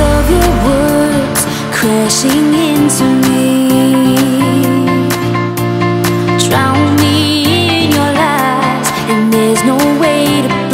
of your words crashing into me. Drown me in your lies and there's no way to